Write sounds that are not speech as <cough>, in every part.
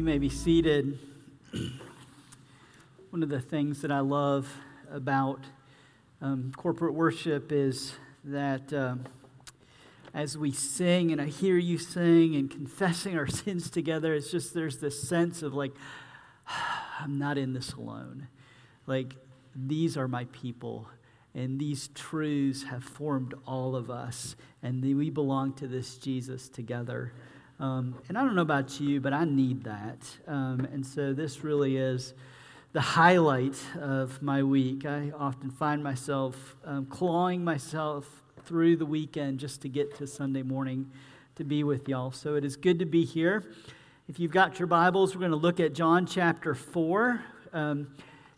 You may be seated. One of the things that I love about um, corporate worship is that um, as we sing and I hear you sing and confessing our <laughs> sins together, it's just there's this sense of like, <sighs> I'm not in this alone. Like, these are my people, and these truths have formed all of us, and we belong to this Jesus together. Um, and I don't know about you, but I need that. Um, and so this really is the highlight of my week. I often find myself um, clawing myself through the weekend just to get to Sunday morning to be with y'all. So it is good to be here. If you've got your Bibles, we're going to look at John chapter 4. Um,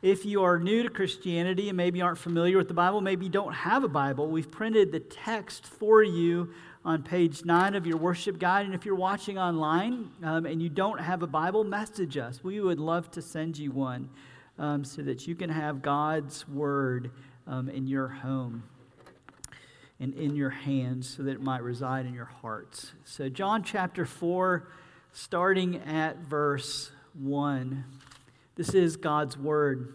if you are new to Christianity and maybe aren't familiar with the Bible, maybe you don't have a Bible, we've printed the text for you on page nine of your worship guide. And if you're watching online um, and you don't have a Bible, message us. We would love to send you one um, so that you can have God's Word um, in your home and in your hands so that it might reside in your hearts. So, John chapter 4, starting at verse 1. This is God's Word.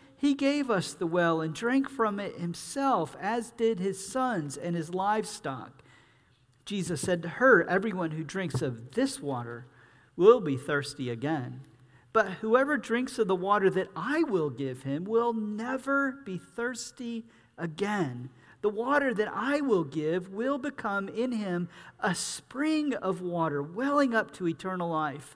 He gave us the well and drank from it himself, as did his sons and his livestock. Jesus said to her, Everyone who drinks of this water will be thirsty again. But whoever drinks of the water that I will give him will never be thirsty again. The water that I will give will become in him a spring of water welling up to eternal life.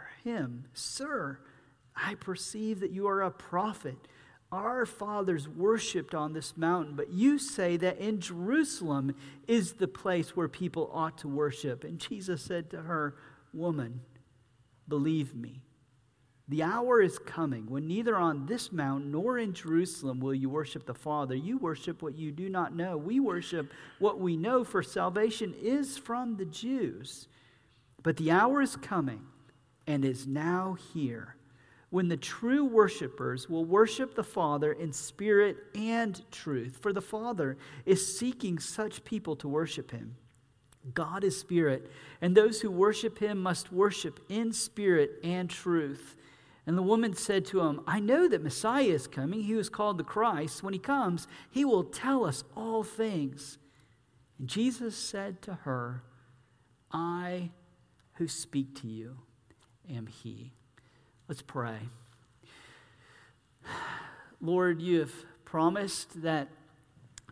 him, Sir, I perceive that you are a prophet. Our fathers worshipped on this mountain, but you say that in Jerusalem is the place where people ought to worship. And Jesus said to her, Woman, believe me. The hour is coming when neither on this mountain nor in Jerusalem will you worship the Father. You worship what you do not know. We worship what we know, for salvation is from the Jews. But the hour is coming and is now here when the true worshipers will worship the Father in spirit and truth. For the Father is seeking such people to worship him. God is spirit, and those who worship him must worship in spirit and truth. And the woman said to him, I know that Messiah is coming. He was called the Christ. When he comes, he will tell us all things. And Jesus said to her, I who speak to you am He. Let's pray. Lord, you have promised that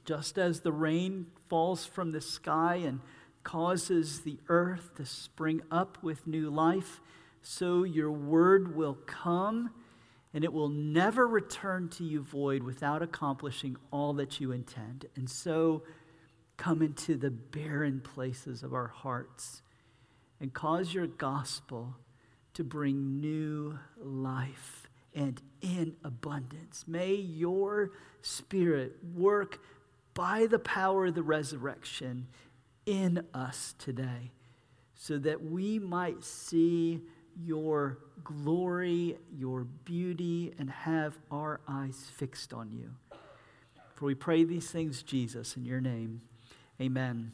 just as the rain falls from the sky and causes the earth to spring up with new life, so your word will come and it will never return to you void without accomplishing all that you intend. And so come into the barren places of our hearts and cause your gospel to bring new life and in abundance. May your spirit work by the power of the resurrection in us today so that we might see your glory, your beauty, and have our eyes fixed on you. For we pray these things, Jesus, in your name. Amen.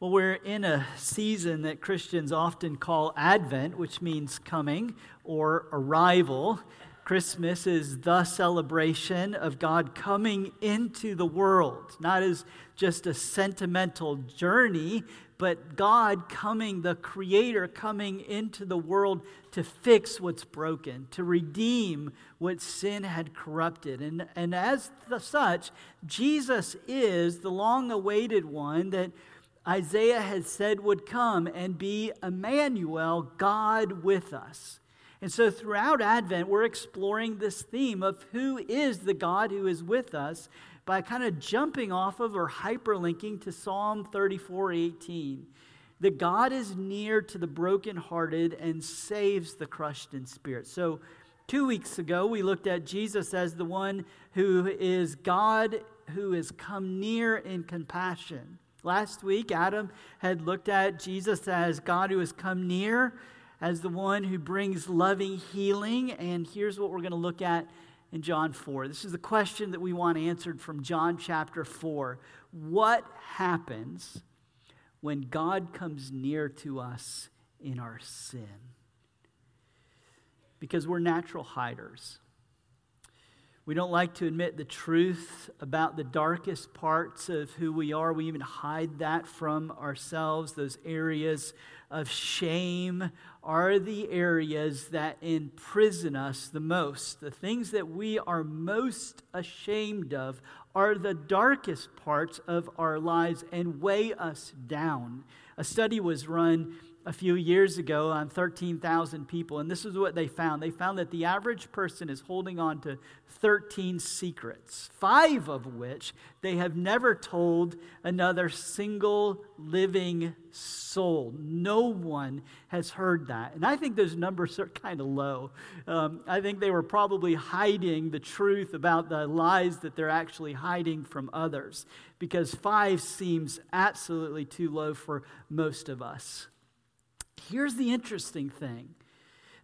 Well, we're in a season that Christians often call Advent, which means coming or arrival. Christmas is the celebration of God coming into the world, not as just a sentimental journey, but God coming, the Creator coming into the world to fix what's broken, to redeem what sin had corrupted. And, and as the, such, Jesus is the long awaited one that Isaiah had said would come and be Emmanuel, God with us. And so throughout Advent, we're exploring this theme of who is the God who is with us by kind of jumping off of or hyperlinking to Psalm 34 18. That God is near to the brokenhearted and saves the crushed in spirit. So, two weeks ago, we looked at Jesus as the one who is God who has come near in compassion. Last week, Adam had looked at Jesus as God who has come near, as the one who brings loving healing. And here's what we're going to look at in John 4. This is the question that we want answered from John chapter 4. What happens when God comes near to us in our sin? Because we're natural hiders. We don't like to admit the truth about the darkest parts of who we are. We even hide that from ourselves. Those areas of shame are the areas that imprison us the most. The things that we are most ashamed of are the darkest parts of our lives and weigh us down. A study was run a few years ago on 13,000 people, and this is what they found. They found that the average person is holding on to 13 secrets, five of which they have never told another single living soul. No one has heard that. And I think those numbers are kind of low. Um, I think they were probably hiding the truth about the lies that they're actually hiding from others, because five seems absolutely too low for most of us. Here's the interesting thing.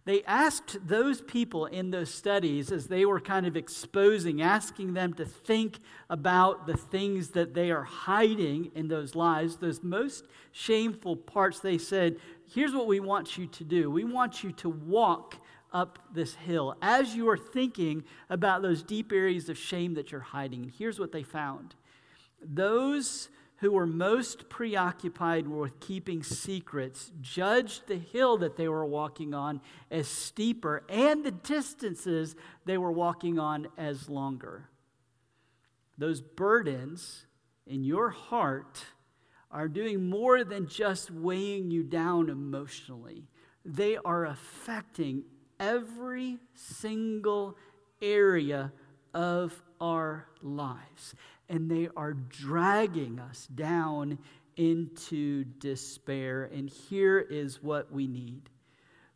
They asked those people in those studies as they were kind of exposing, asking them to think about the things that they are hiding in those lives, those most shameful parts. They said, Here's what we want you to do. We want you to walk up this hill as you are thinking about those deep areas of shame that you're hiding. And here's what they found those who were most preoccupied with keeping secrets judged the hill that they were walking on as steeper and the distances they were walking on as longer. Those burdens in your heart are doing more than just weighing you down emotionally, they are affecting every single area of our lives and they are dragging us down into despair. And here is what we need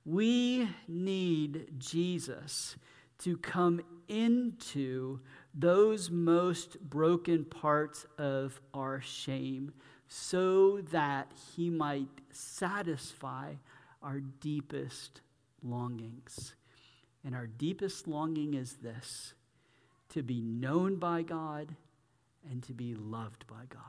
we need Jesus to come into those most broken parts of our shame so that he might satisfy our deepest longings. And our deepest longing is this to be known by God and to be loved by God.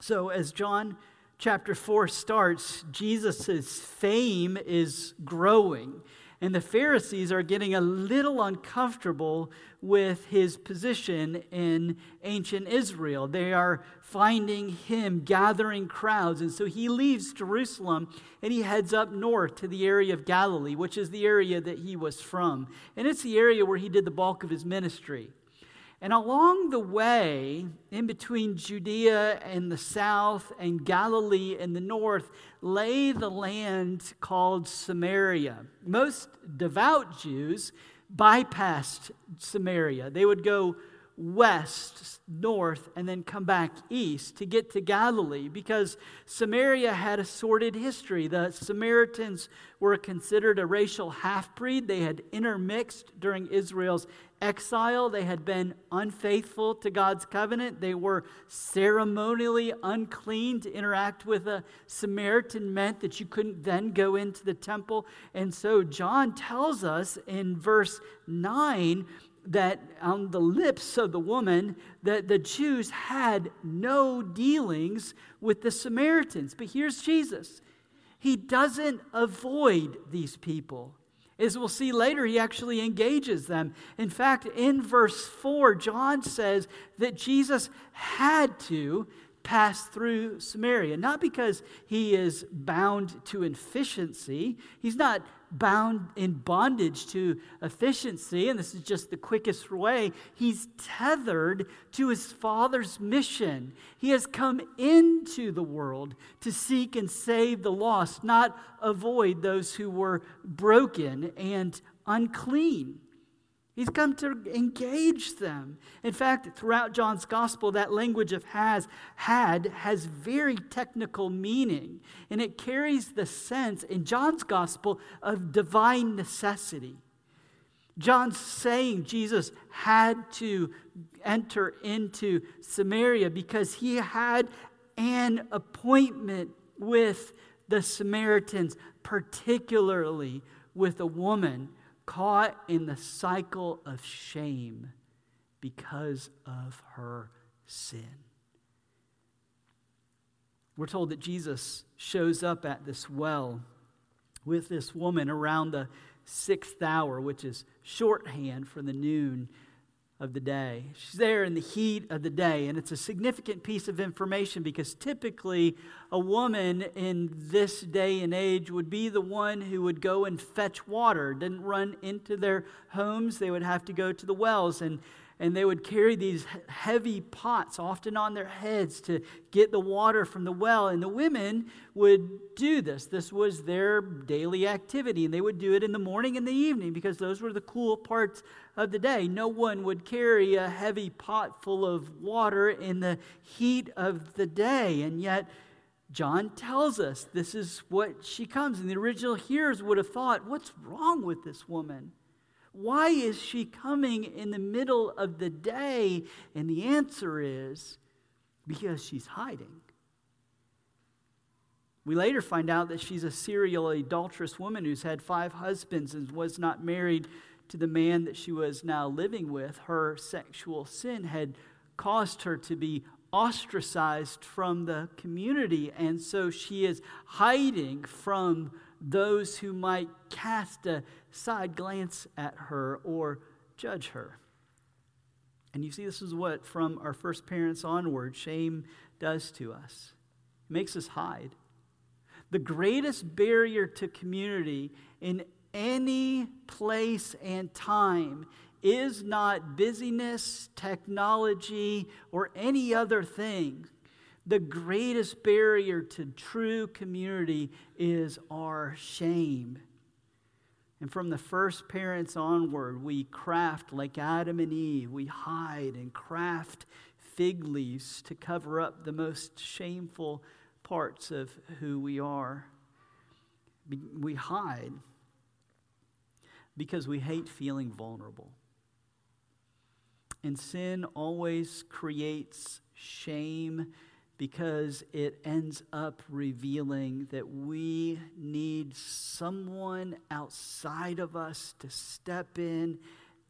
So, as John chapter 4 starts, Jesus' fame is growing. And the Pharisees are getting a little uncomfortable with his position in ancient Israel. They are finding him gathering crowds. And so he leaves Jerusalem and he heads up north to the area of Galilee, which is the area that he was from. And it's the area where he did the bulk of his ministry. And along the way, in between Judea and the south and Galilee in the north, lay the land called Samaria. Most devout Jews bypassed Samaria. They would go west, north, and then come back east to get to Galilee because Samaria had a sordid history. The Samaritans were considered a racial half breed, they had intermixed during Israel's exile. They had been unfaithful to God's covenant. They were ceremonially unclean to interact with a Samaritan meant that you couldn't then go into the temple. And so John tells us in verse 9 that on the lips of the woman that the Jews had no dealings with the Samaritans. But here's Jesus. He doesn't avoid these people. As we'll see later, he actually engages them. In fact, in verse 4, John says that Jesus had to pass through Samaria, not because he is bound to efficiency. He's not bound in bondage to efficiency, and this is just the quickest way. He's tethered to his Father's mission. He has come into the world to seek and save the lost, not avoid those who were broken and unclean. He's come to engage them. In fact, throughout John's gospel, that language of has, had, has very technical meaning. And it carries the sense in John's gospel of divine necessity. John's saying Jesus had to enter into Samaria because he had an appointment with the Samaritans, particularly with a woman caught in the cycle of shame because of her sin. We're told that Jesus shows up at this well with this woman around the sixth hour, which is shorthand for the noon of the day. She's there in the heat of the day, and it's a significant piece of information because typically a woman in this day and age would be the one who would go and fetch water, didn't run into their homes, they would have to go to the wells and and they would carry these heavy pots, often on their heads, to get the water from the well. And the women would do this. This was their daily activity. And they would do it in the morning and the evening because those were the cool parts of the day. No one would carry a heavy pot full of water in the heat of the day. And yet, John tells us this is what she comes. And the original hearers would have thought, what's wrong with this woman? Why is she coming in the middle of the day? And the answer is because she's hiding. We later find out that she's a serial adulterous woman who's had five husbands and was not married to the man that she was now living with. Her sexual sin had caused her to be ostracized from the community, and so she is hiding from those who might cast a side glance at her or judge her. And you see, this is what, from our first parents onward, shame does to us. It makes us hide. The greatest barrier to community in any place and time is not busyness, technology, or any other thing the greatest barrier to true community is our shame. And from the first parents onward, we craft like Adam and Eve. We hide and craft fig leaves to cover up the most shameful parts of who we are. We hide because we hate feeling vulnerable. And sin always creates shame because it ends up revealing that we need someone outside of us to step in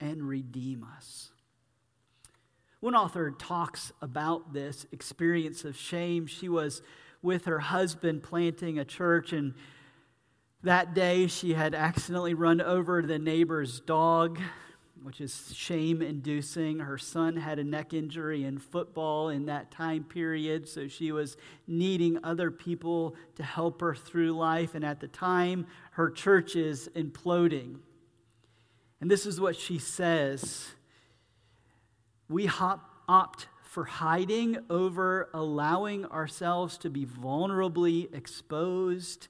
and redeem us. One author talks about this experience of shame. She was with her husband planting a church, and that day she had accidentally run over the neighbor's dog which is shame inducing. Her son had a neck injury in football in that time period, so she was needing other people to help her through life. And at the time, her church is imploding. And this is what she says We hop, opt for hiding over allowing ourselves to be vulnerably exposed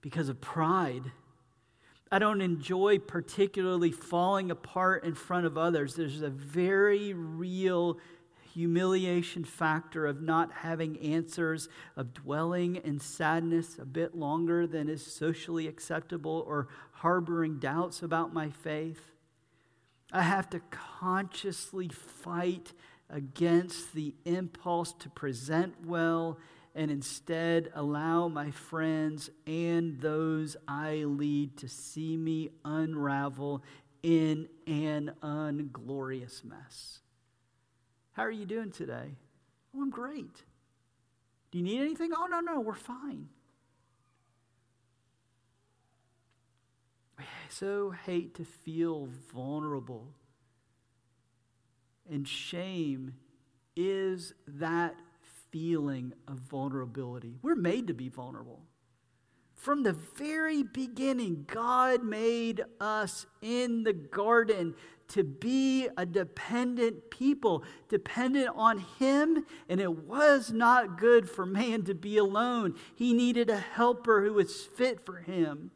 because of pride. I don't enjoy particularly falling apart in front of others. There's a very real humiliation factor of not having answers, of dwelling in sadness a bit longer than is socially acceptable, or harboring doubts about my faith. I have to consciously fight against the impulse to present well and instead allow my friends and those I lead to see me unravel in an unglorious mess. How are you doing today? Oh, I'm great. Do you need anything? Oh, no, no, we're fine. I so hate to feel vulnerable. And shame is that feeling of vulnerability. We're made to be vulnerable. From the very beginning, God made us in the garden to be a dependent people, dependent on Him, and it was not good for man to be alone. He needed a helper who was fit for him.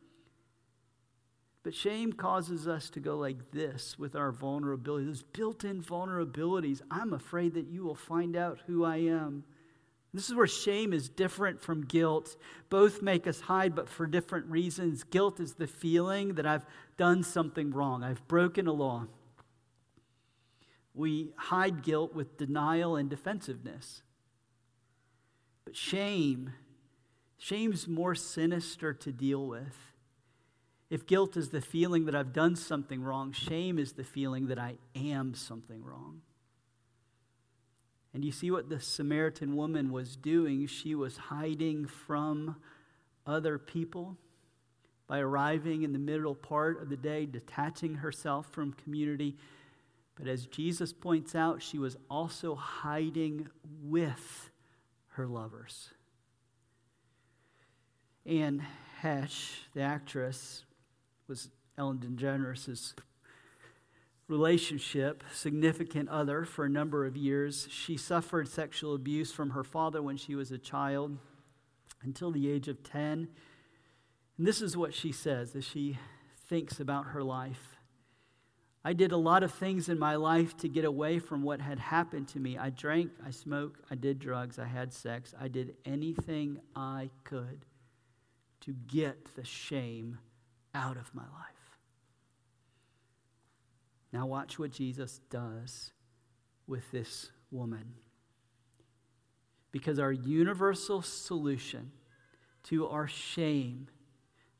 But shame causes us to go like this with our vulnerabilities, those built in vulnerabilities. I'm afraid that you will find out who I am. This is where shame is different from guilt. Both make us hide, but for different reasons. Guilt is the feeling that I've done something wrong, I've broken a law. We hide guilt with denial and defensiveness. But shame, shame's more sinister to deal with. If guilt is the feeling that I've done something wrong, shame is the feeling that I am something wrong. And you see what the Samaritan woman was doing? She was hiding from other people by arriving in the middle part of the day, detaching herself from community. But as Jesus points out, she was also hiding with her lovers. Anne Heche, the actress, was Ellen DeGeneres' relationship, significant other, for a number of years. She suffered sexual abuse from her father when she was a child until the age of 10. And this is what she says as she thinks about her life. I did a lot of things in my life to get away from what had happened to me. I drank, I smoked, I did drugs, I had sex. I did anything I could to get the shame out of my life. Now, watch what Jesus does with this woman. Because our universal solution to our shame,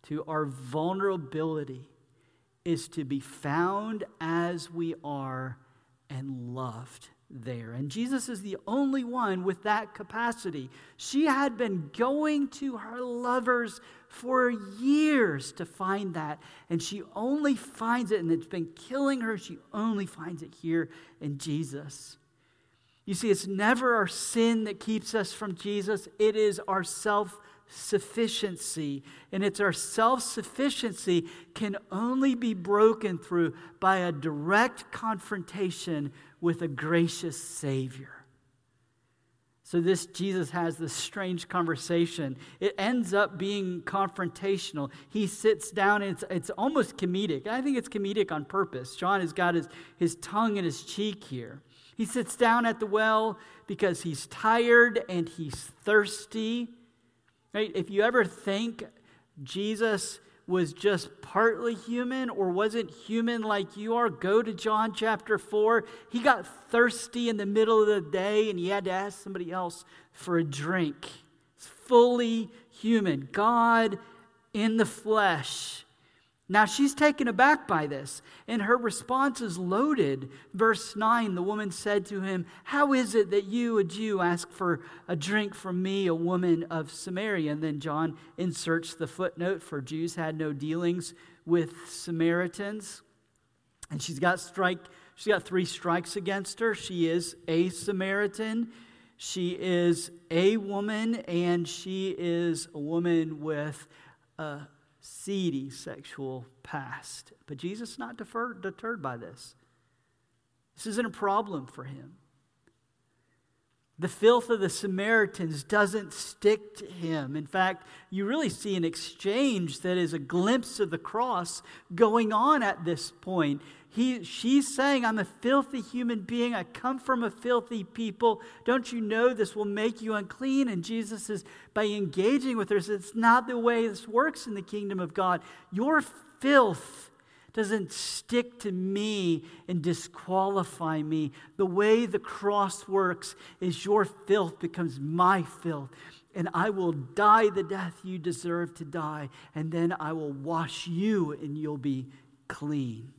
to our vulnerability, is to be found as we are and loved there. And Jesus is the only one with that capacity. She had been going to her lovers for years to find that, and she only finds it, and it's been killing her. She only finds it here in Jesus. You see, it's never our sin that keeps us from Jesus, it is our self sufficiency. And it's our self sufficiency can only be broken through by a direct confrontation with a gracious Savior. So, this Jesus has this strange conversation. It ends up being confrontational. He sits down, and it's, it's almost comedic. I think it's comedic on purpose. John has got his, his tongue in his cheek here. He sits down at the well because he's tired and he's thirsty. Right? If you ever think Jesus was just partly human or wasn't human like you are, go to John chapter 4. He got thirsty in the middle of the day and he had to ask somebody else for a drink. It's fully human. God in the flesh. Now she's taken aback by this, and her response is loaded. Verse 9 the woman said to him, How is it that you, a Jew, ask for a drink from me, a woman of Samaria? And then John inserts the footnote for Jews had no dealings with Samaritans. And she's got strike, she's got three strikes against her. She is a Samaritan, she is a woman, and she is a woman with a seedy sexual past. But Jesus is not deferred, deterred by this. This isn't a problem for him. The filth of the Samaritans doesn't stick to him. In fact, you really see an exchange that is a glimpse of the cross going on at this point. He, she's saying, I'm a filthy human being. I come from a filthy people. Don't you know this will make you unclean? And Jesus is, by engaging with her, says, It's not the way this works in the kingdom of God. Your filth doesn't stick to me and disqualify me. The way the cross works is your filth becomes my filth. And I will die the death you deserve to die. And then I will wash you and you'll be clean.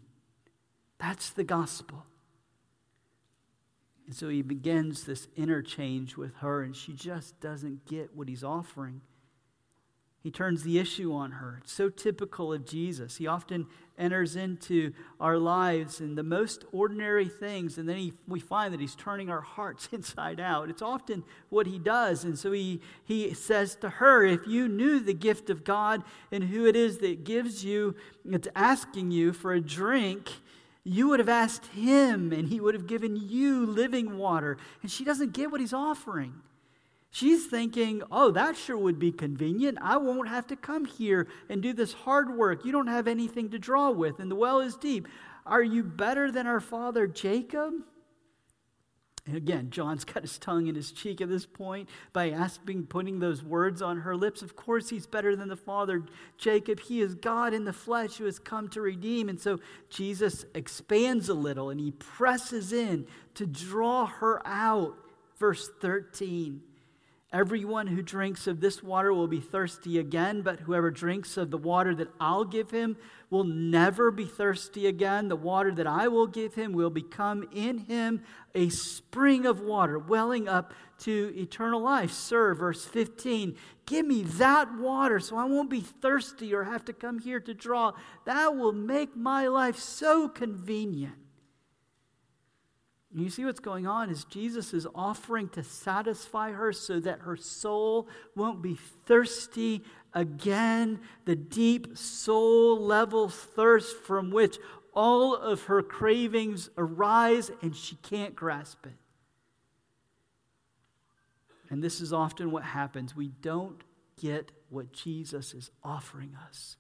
That's the gospel. And so he begins this interchange with her, and she just doesn't get what he's offering. He turns the issue on her. It's so typical of Jesus. He often enters into our lives in the most ordinary things, and then he, we find that he's turning our hearts <laughs> inside out. It's often what he does. And so he, he says to her, If you knew the gift of God and who it is that gives you, it's asking you for a drink, you would have asked him, and he would have given you living water. And she doesn't get what he's offering. She's thinking, oh, that sure would be convenient. I won't have to come here and do this hard work. You don't have anything to draw with, and the well is deep. Are you better than our father Jacob? And again, John's <laughs> got his tongue in his cheek at this point by asking, putting those words on her lips. Of course, he's better than the father Jacob. He is God in the flesh who has come to redeem. And so Jesus expands a little and he presses in to draw her out. Verse 13. Everyone who drinks of this water will be thirsty again, but whoever drinks of the water that I'll give him will never be thirsty again. The water that I will give him will become in him a spring of water welling up to eternal life. Sir, verse 15, give me that water so I won't be thirsty or have to come here to draw. That will make my life so convenient. You see what's going on is Jesus is offering to satisfy her so that her soul won't be thirsty again. The deep soul level thirst from which all of her cravings arise and she can't grasp it. And this is often what happens. We don't get what Jesus is offering us.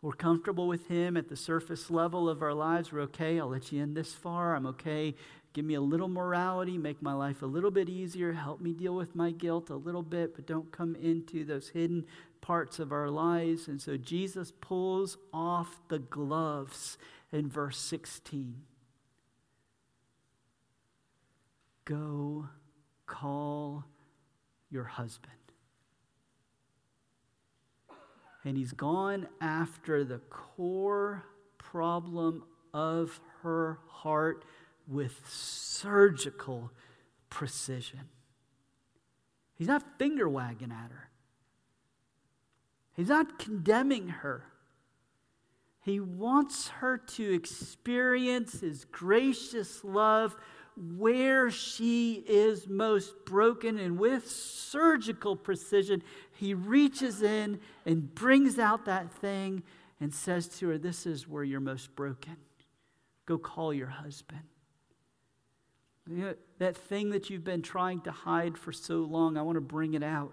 We're comfortable with Him at the surface level of our lives. We're okay. I'll let you in this far. I'm okay. Give me a little morality. Make my life a little bit easier. Help me deal with my guilt a little bit, but don't come into those hidden parts of our lives. And so Jesus pulls off the gloves in verse 16. Go call your husband. And he's gone after the core problem of her heart with surgical precision. He's not finger wagging at her, he's not condemning her. He wants her to experience his gracious love where she is most broken, and with surgical precision, he reaches in and brings out that thing and says to her, This is where you're most broken. Go call your husband. You know, that thing that you've been trying to hide for so long, I want to bring it out.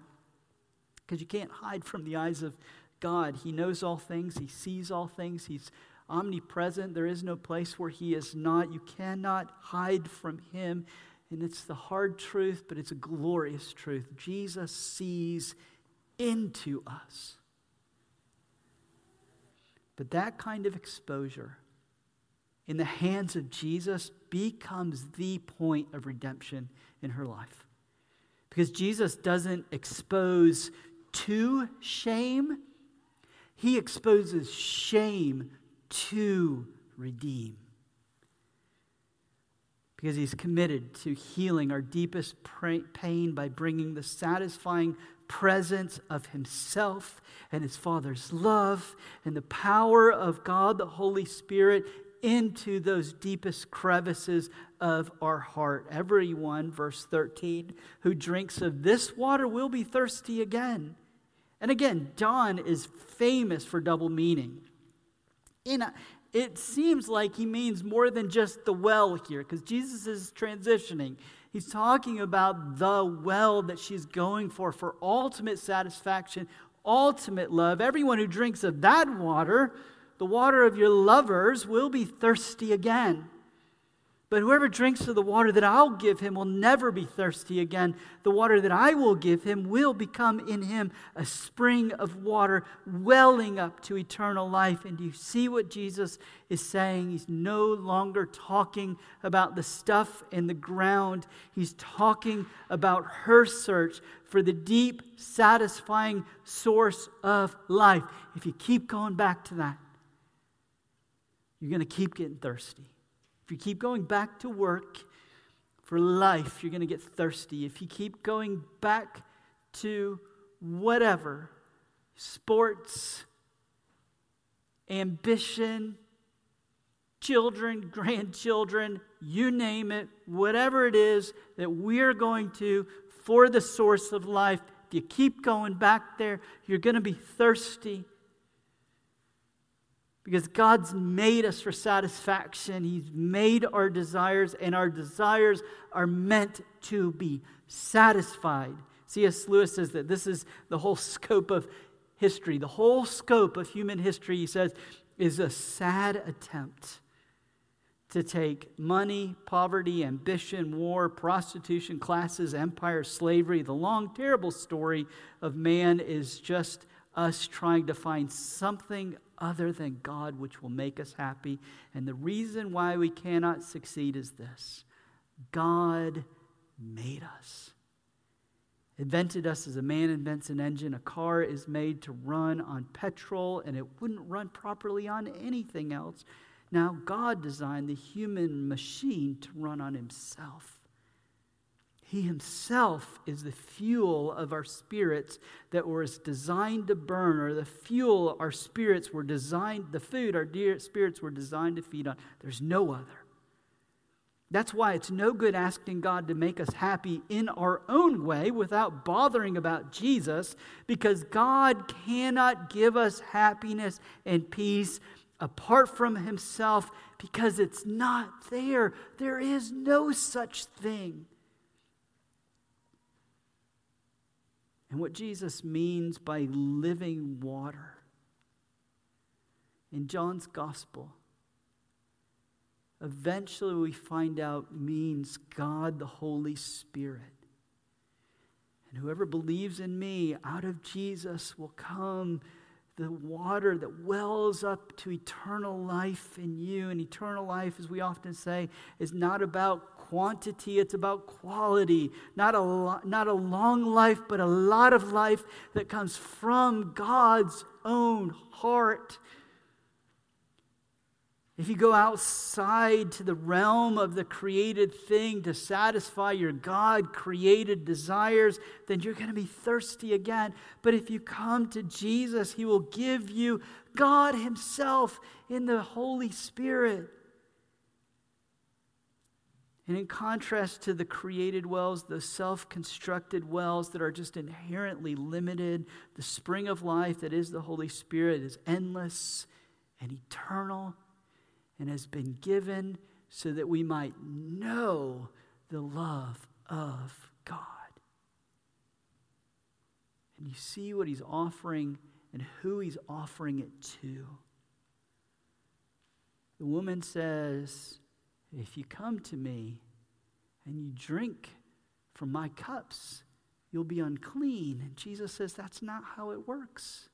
Because you can't hide from the eyes of God. He knows all things, He sees all things, He's omnipresent. There is no place where He is not. You cannot hide from Him. And it's the hard truth, but it's a glorious truth. Jesus sees into us. But that kind of exposure in the hands of Jesus becomes the point of redemption in her life. Because Jesus doesn't expose to shame, he exposes shame to redeem. Because he's committed to healing our deepest pain by bringing the satisfying presence of himself and his Father's love and the power of God, the Holy Spirit, into those deepest crevices of our heart. Everyone, verse 13, who drinks of this water will be thirsty again. And again, John is famous for double meaning in, it seems like he means more than just the well here, because Jesus is transitioning. He's talking about the well that she's going for, for ultimate satisfaction, ultimate love. Everyone who drinks of that water, the water of your lovers, will be thirsty again. But whoever drinks of the water that I'll give him will never be thirsty again. The water that I will give him will become in him a spring of water welling up to eternal life. And do you see what Jesus is saying? He's no longer talking about the stuff in the ground, he's talking about her search for the deep, satisfying source of life. If you keep going back to that, you're going to keep getting thirsty. If you keep going back to work for life, you're going to get thirsty. If you keep going back to whatever, sports, ambition, children, <laughs> grandchildren, you name it, whatever it is that we're going to for the source of life, if you keep going back there, you're going to be thirsty. Because God's made us for satisfaction. He's made our desires, and our desires are meant to be satisfied. C.S. Lewis says that this is the whole scope of history. The whole scope of human history, he says, is a sad attempt to take money, poverty, ambition, war, prostitution, classes, empire, slavery. The long, terrible story of man is just us trying to find something other than God which will make us happy. And the reason why we cannot succeed is this God made us. Invented us as a man invents an engine. A car is made to run on petrol, and it wouldn't run properly on anything else. Now, God designed the human machine to run on himself. He himself is the fuel of our spirits that was designed to burn, or the fuel our spirits were designed, the food our dear spirits were designed to feed on. There's no other. That's why it's no good asking God to make us happy in our own way without bothering about Jesus, because God cannot give us happiness and peace apart from Himself, because it's not there. There is no such thing. And what Jesus means by living water. In John's gospel, eventually we find out means God the Holy Spirit. And whoever believes in me, out of Jesus will come the water that wells up to eternal life in you. And eternal life, as we often say, is not about quantity, it's about quality. Not a, lo- not a long life, but a lot of life that comes from God's own heart. If you go outside to the realm of the created thing to satisfy your God created desires, then you're going to be thirsty again. But if you come to Jesus, He will give you God Himself in the Holy Spirit. And in contrast to the created wells, the self constructed wells that are just inherently limited, the spring of life that is the Holy Spirit is endless and eternal and has been given so that we might know the love of God. And you see what he's offering and who he's offering it to. The woman says, if you come to me and you drink from my cups, you'll be unclean. And Jesus says, That's not how it works.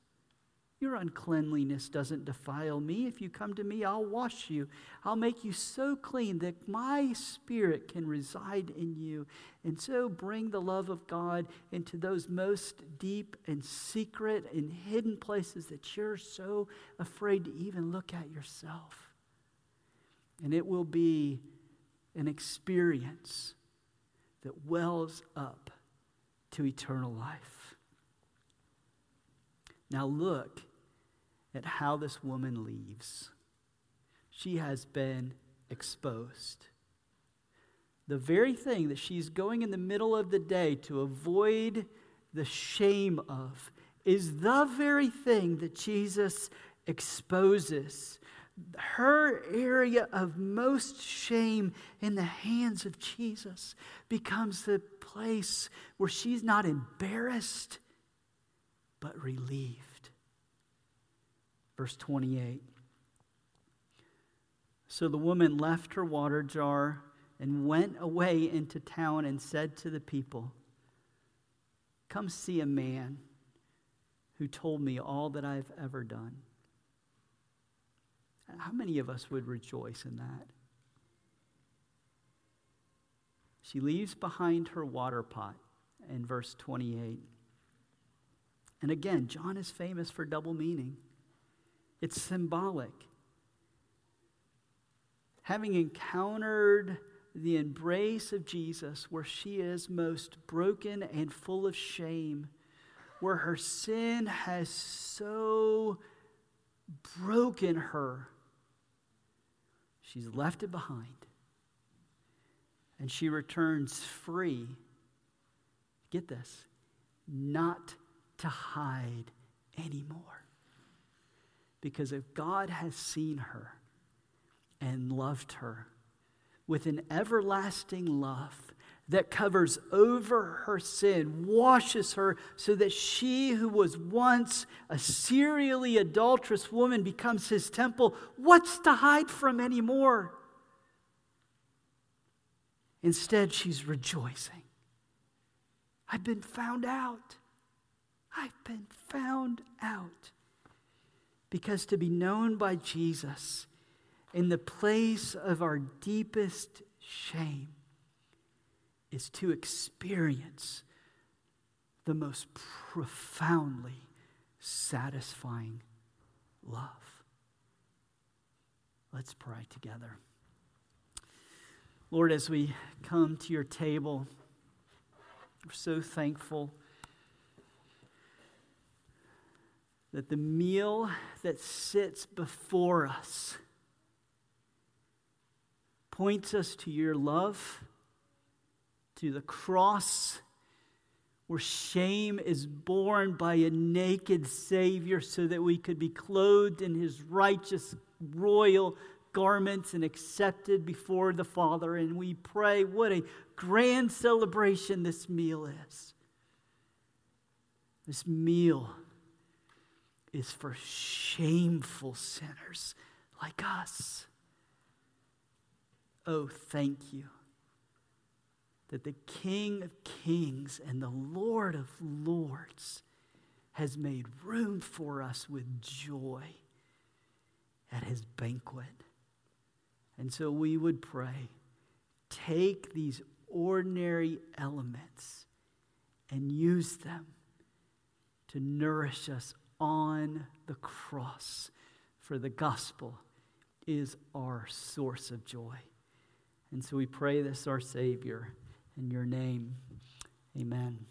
Your uncleanliness doesn't defile me. If you come to me, I'll wash you. I'll make you so clean that my spirit can reside in you. And so bring the love of God into those most deep and secret and hidden places that you're so afraid to even look at yourself. And it will be an experience that wells up to eternal life. Now, look at how this woman leaves. She has been exposed. The very thing that she's going in the middle of the day to avoid the shame of is the very thing that Jesus exposes her area of most shame in the hands of Jesus becomes the place where she's not embarrassed, but relieved. Verse 28. So the woman left her water jar and went away into town and said to the people, Come see a man who told me all that I've ever done. How many of us would rejoice in that? She leaves behind her water pot in verse 28. And again, John is famous for double meaning. It's symbolic. Having encountered the embrace of Jesus, where she is most broken and full of shame, where her sin has so broken her, she's left it behind. And she returns free. Get this, not to hide anymore. Because if God has seen her and loved her with an everlasting love that covers over her sin, washes her so that she who was once a serially adulterous woman becomes his temple, what's to hide from anymore? Instead, she's rejoicing. I've been found out. I've been found out. Because to be known by Jesus in the place of our deepest shame is to experience the most profoundly satisfying love. Let's pray together. Lord, as we come to your table, we're so thankful that the meal that sits before us points us to your love, to the cross, where shame is borne by a naked Savior so that we could be clothed in his righteous royal garments and accepted before the Father. And we pray, what a grand celebration this meal is. This meal is for shameful sinners like us. Oh, thank you that the King of Kings and the Lord of Lords has made room for us with joy at his banquet. And so we would pray take these ordinary elements and use them to nourish us on the cross, for the gospel is our source of joy. And so we pray this, our Savior, in your name. Amen.